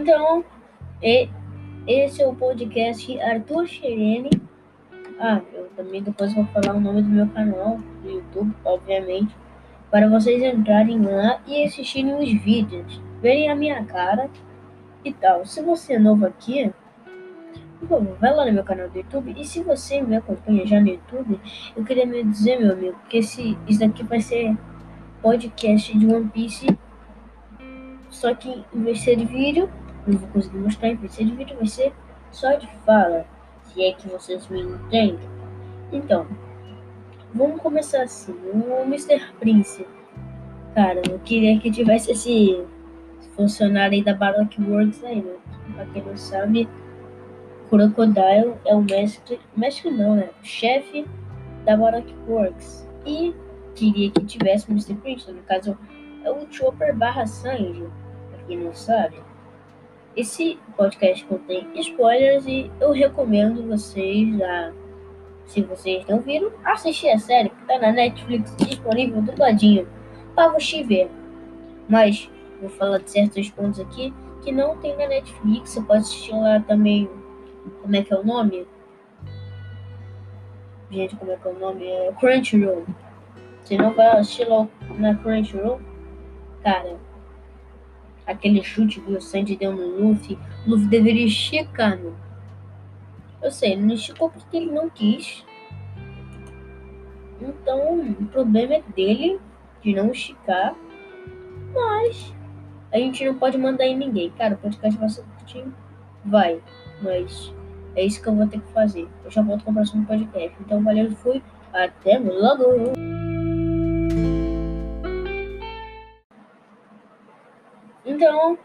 Então, e, esse é o podcast Arthur Xerene. Ah, eu também depois vou falar o nome do meu canal do YouTube, obviamente, para vocês entrarem lá e assistirem os vídeos, verem a minha cara e tal. Se você é novo aqui, vai lá no meu canal do YouTube. E se você me acompanha já no YouTube, eu queria me dizer, meu amigo, que esse, isso daqui vai ser podcast de One Piece. Só que em vez de ser de vídeo, não vou conseguir mostrar, ser de vídeo, vai ser só de fala. Se é que vocês me entendem. Então, vamos começar assim. O Mr. Prince. Cara, eu queria que tivesse esse funcionário aí da Baroque Works aí, né? Pra quem não sabe, Crocodile é o mestre, mestre não, né? O chefe da Baroque Works. E queria que tivesse o Mr. Prince, no caso, é o Chopper barra Sanji, pra quem não sabe. Esse podcast contém spoilers e eu recomendo vocês a, se vocês não viram, assistir a série que tá na Netflix disponível dubladinho para você ver. Mas vou falar de certos pontos aqui que não tem na Netflix, você pode assistir lá também. Como é que é o nome? Gente, como é que é o nome? É Crunchyroll. Você não vai assistir lá na Crunchyroll? Cara, aquele chute que o Sandy deu no Luffy, o Luffy deveria esticar. Eu sei, ele não esticou porque ele não quis. Então, o problema é dele de não esticar. Mas a gente não pode mandar em ninguém. Cara, o podcast vai ser curtinho. Vai. Mas é isso que eu vou ter que fazer. Eu já volto com o próximo podcast. Então, valeu, fui. Até logo. Então,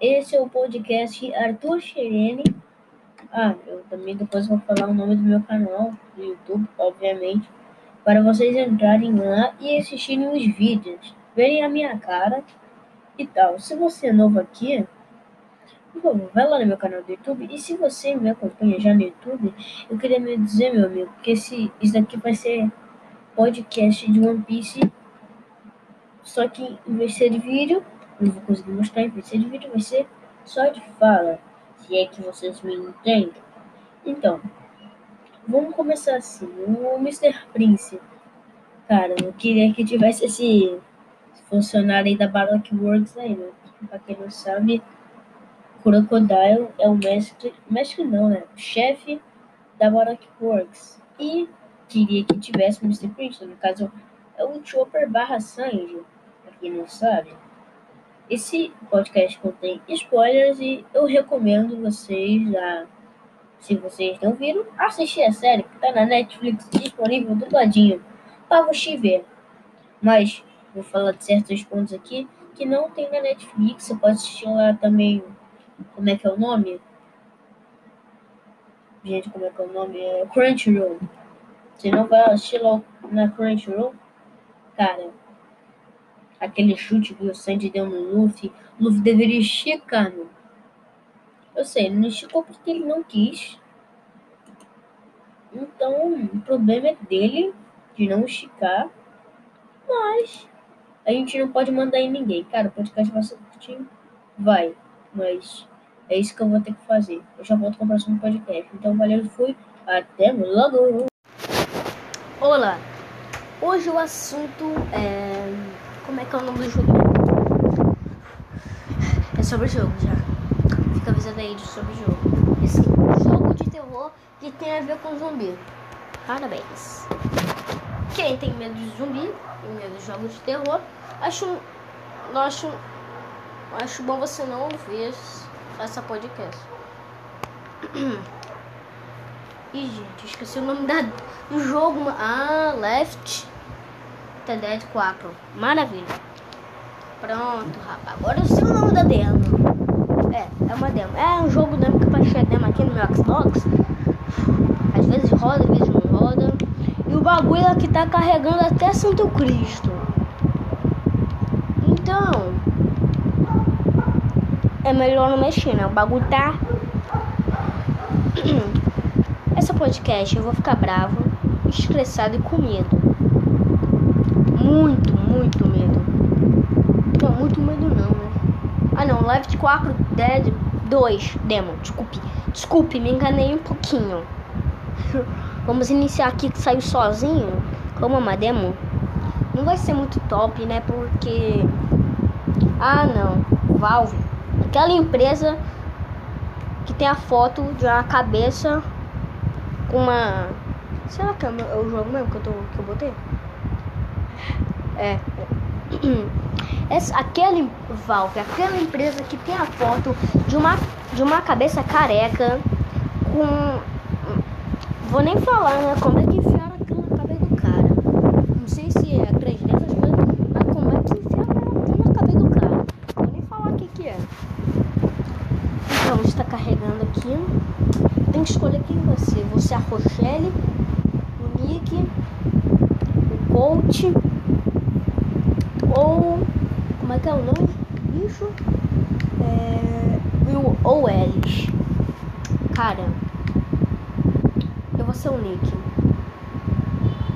esse é o podcast Arthur Xerene. Ah, eu também depois vou falar o nome do meu canal do YouTube, obviamente, para vocês entrarem lá e assistirem os vídeos, verem a minha cara e tal. Se você é novo aqui, por favor, vai lá no meu canal do YouTube. E se você me acompanha já no YouTube, eu queria me dizer, meu amigo, que esse, isso daqui vai ser podcast de One Piece. Só que em vez de ser de vídeo, não vou conseguir mostrar em de vídeo, vai ser só de fala. Se é que vocês me entendem. Então, vamos começar assim. O Mr. Prince. Cara, eu queria que tivesse esse funcionário aí da Baroque Works aí, né? Pra quem não sabe, Crocodile é o mestre, mestre não, né? O chefe da Baroque Works. E queria que tivesse o Mr. Prince, no caso, é o Chopper barra Sanji, pra quem não sabe. Esse podcast contém spoilers e eu recomendo vocês a, se vocês não viram, assistir a série que tá na Netflix disponível dubladinho para você ver. Mas vou falar de certos pontos aqui que não tem na Netflix, você pode assistir lá também. Como é que é o nome? Gente, como é que é o nome? É Crunchyroll. Você não vai assistir lá na Crunchyroll? Cara, aquele chute que o Sandy deu no Luffy, o Luffy deveria esticar. Eu sei, ele não esticou porque ele não quis. Então, o problema é dele de não esticar. Mas a gente não pode mandar em ninguém. Cara, o podcast vai ser curtinho. Vai. Mas é isso que eu vou ter que fazer. Eu já volto com o próximo podcast. Então, valeu, fui. Até logo. Olá. Hoje o assunto é. Como é que é o nome do jogo? É sobre o jogo já. Fica avisando aí sobre o jogo. Esse jogo de terror que tem a ver com zumbi. Parabéns. Quem tem medo de zumbi e medo de jogos de terror, acho, acho, acho bom você não ouvir essa podcast. Ih, gente, esqueci o nome da, do jogo. Ah, Left The Dead 4. Maravilha. Pronto, rapaz. Agora eu sei o nome da demo. É, é uma demo. É um jogo demo que baixei a demo aqui no meu Xbox. Às vezes roda, às vezes não roda. E o bagulho aqui tá carregando até Santo Cristo. Então. É melhor não mexer, né? O bagulho tá. Essa podcast eu vou ficar bravo, estressado e com medo. Muito, muito medo. Não, muito medo não, né? Ah não, Left 4 Dead 2 Demo. Desculpe. Desculpe, me enganei um pouquinho. Vamos iniciar aqui que saiu sozinho. Como uma demo. Não vai ser muito top, né? Porque. Ah não. Valve. Aquela empresa que tem a foto de uma cabeça com uma. Será que é o jogo mesmo que eu, tô, que eu botei? É. Essa, aquele Valve, aquela empresa que tem a foto de uma, de uma cabeça careca com. Vou nem falar, né? Como é que enfiaram aquilo na cabeça do cara. Não sei se é 3D, essas coisas, mas como é que enfiaram na cabeça do cara. Vou nem falar o que, que é. Então, está carregando aqui. Tem que escolher quem você. Você é a Rochelle, o Nick, Coach ou como é que é o nome? Bicho? É. Ou Ellis. Cara. Eu vou ser o Nick.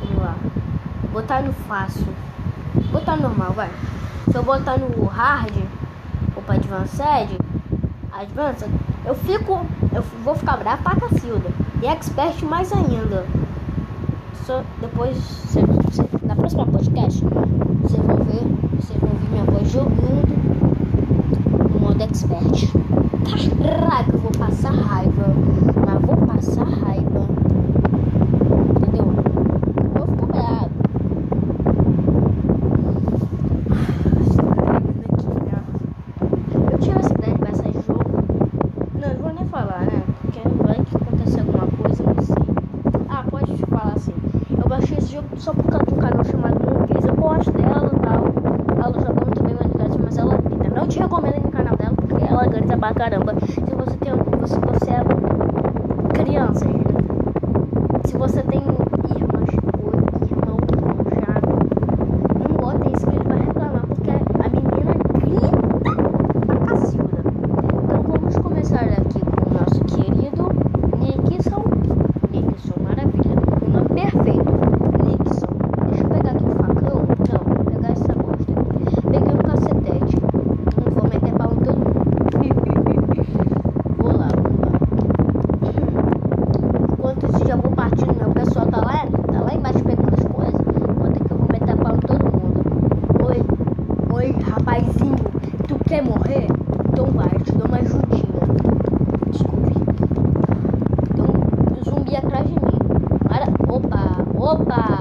Vamos lá. Botar no fácil. Botar no normal, vai. Se eu botar no hard ou pra advanced, advanced, eu fico. Eu vou ficar bravo pra Cacilda. E expert mais ainda. Só depois, na próxima podcast, vocês vão ver, vocês vão ver minha voz jogando no modo expert. Caraca, eu vou passar raiva. Mas vou passar raiva. kota.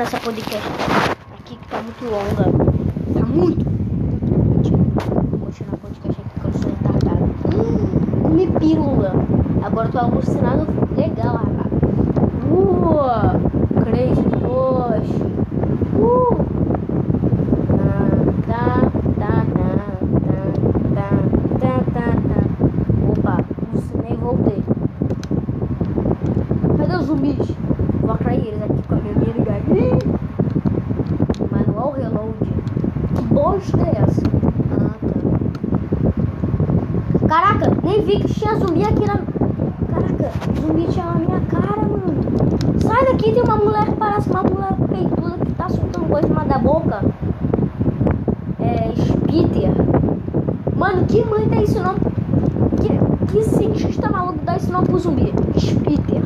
terminar essa podcast aqui que tá muito longa. Tá muito, muito, muito. Vou continuar a podcast aqui que eu sou retardado. Hum, comi pílula. Agora eu tô alucinando. coisa uma da boca. É. Spitter. Mano, que mãe dá isso não? Que, que cientista maluco dá isso não pro zumbi? Spitter.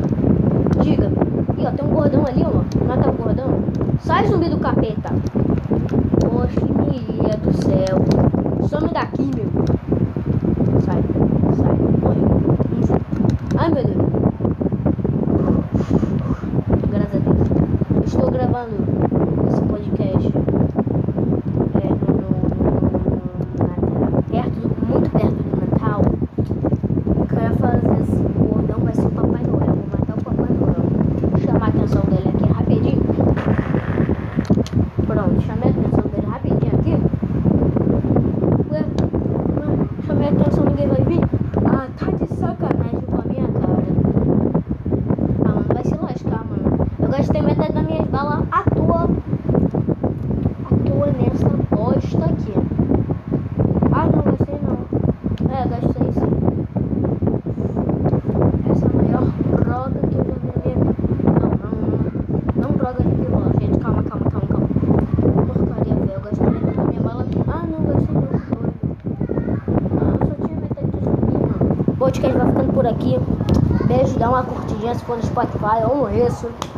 Diga. Ih, ó, tem um gordão ali, ó. Mata o é é gordão. Sai, zumbi do capeta. Poxa, que do céu. Some daqui, meu. vai honre isso.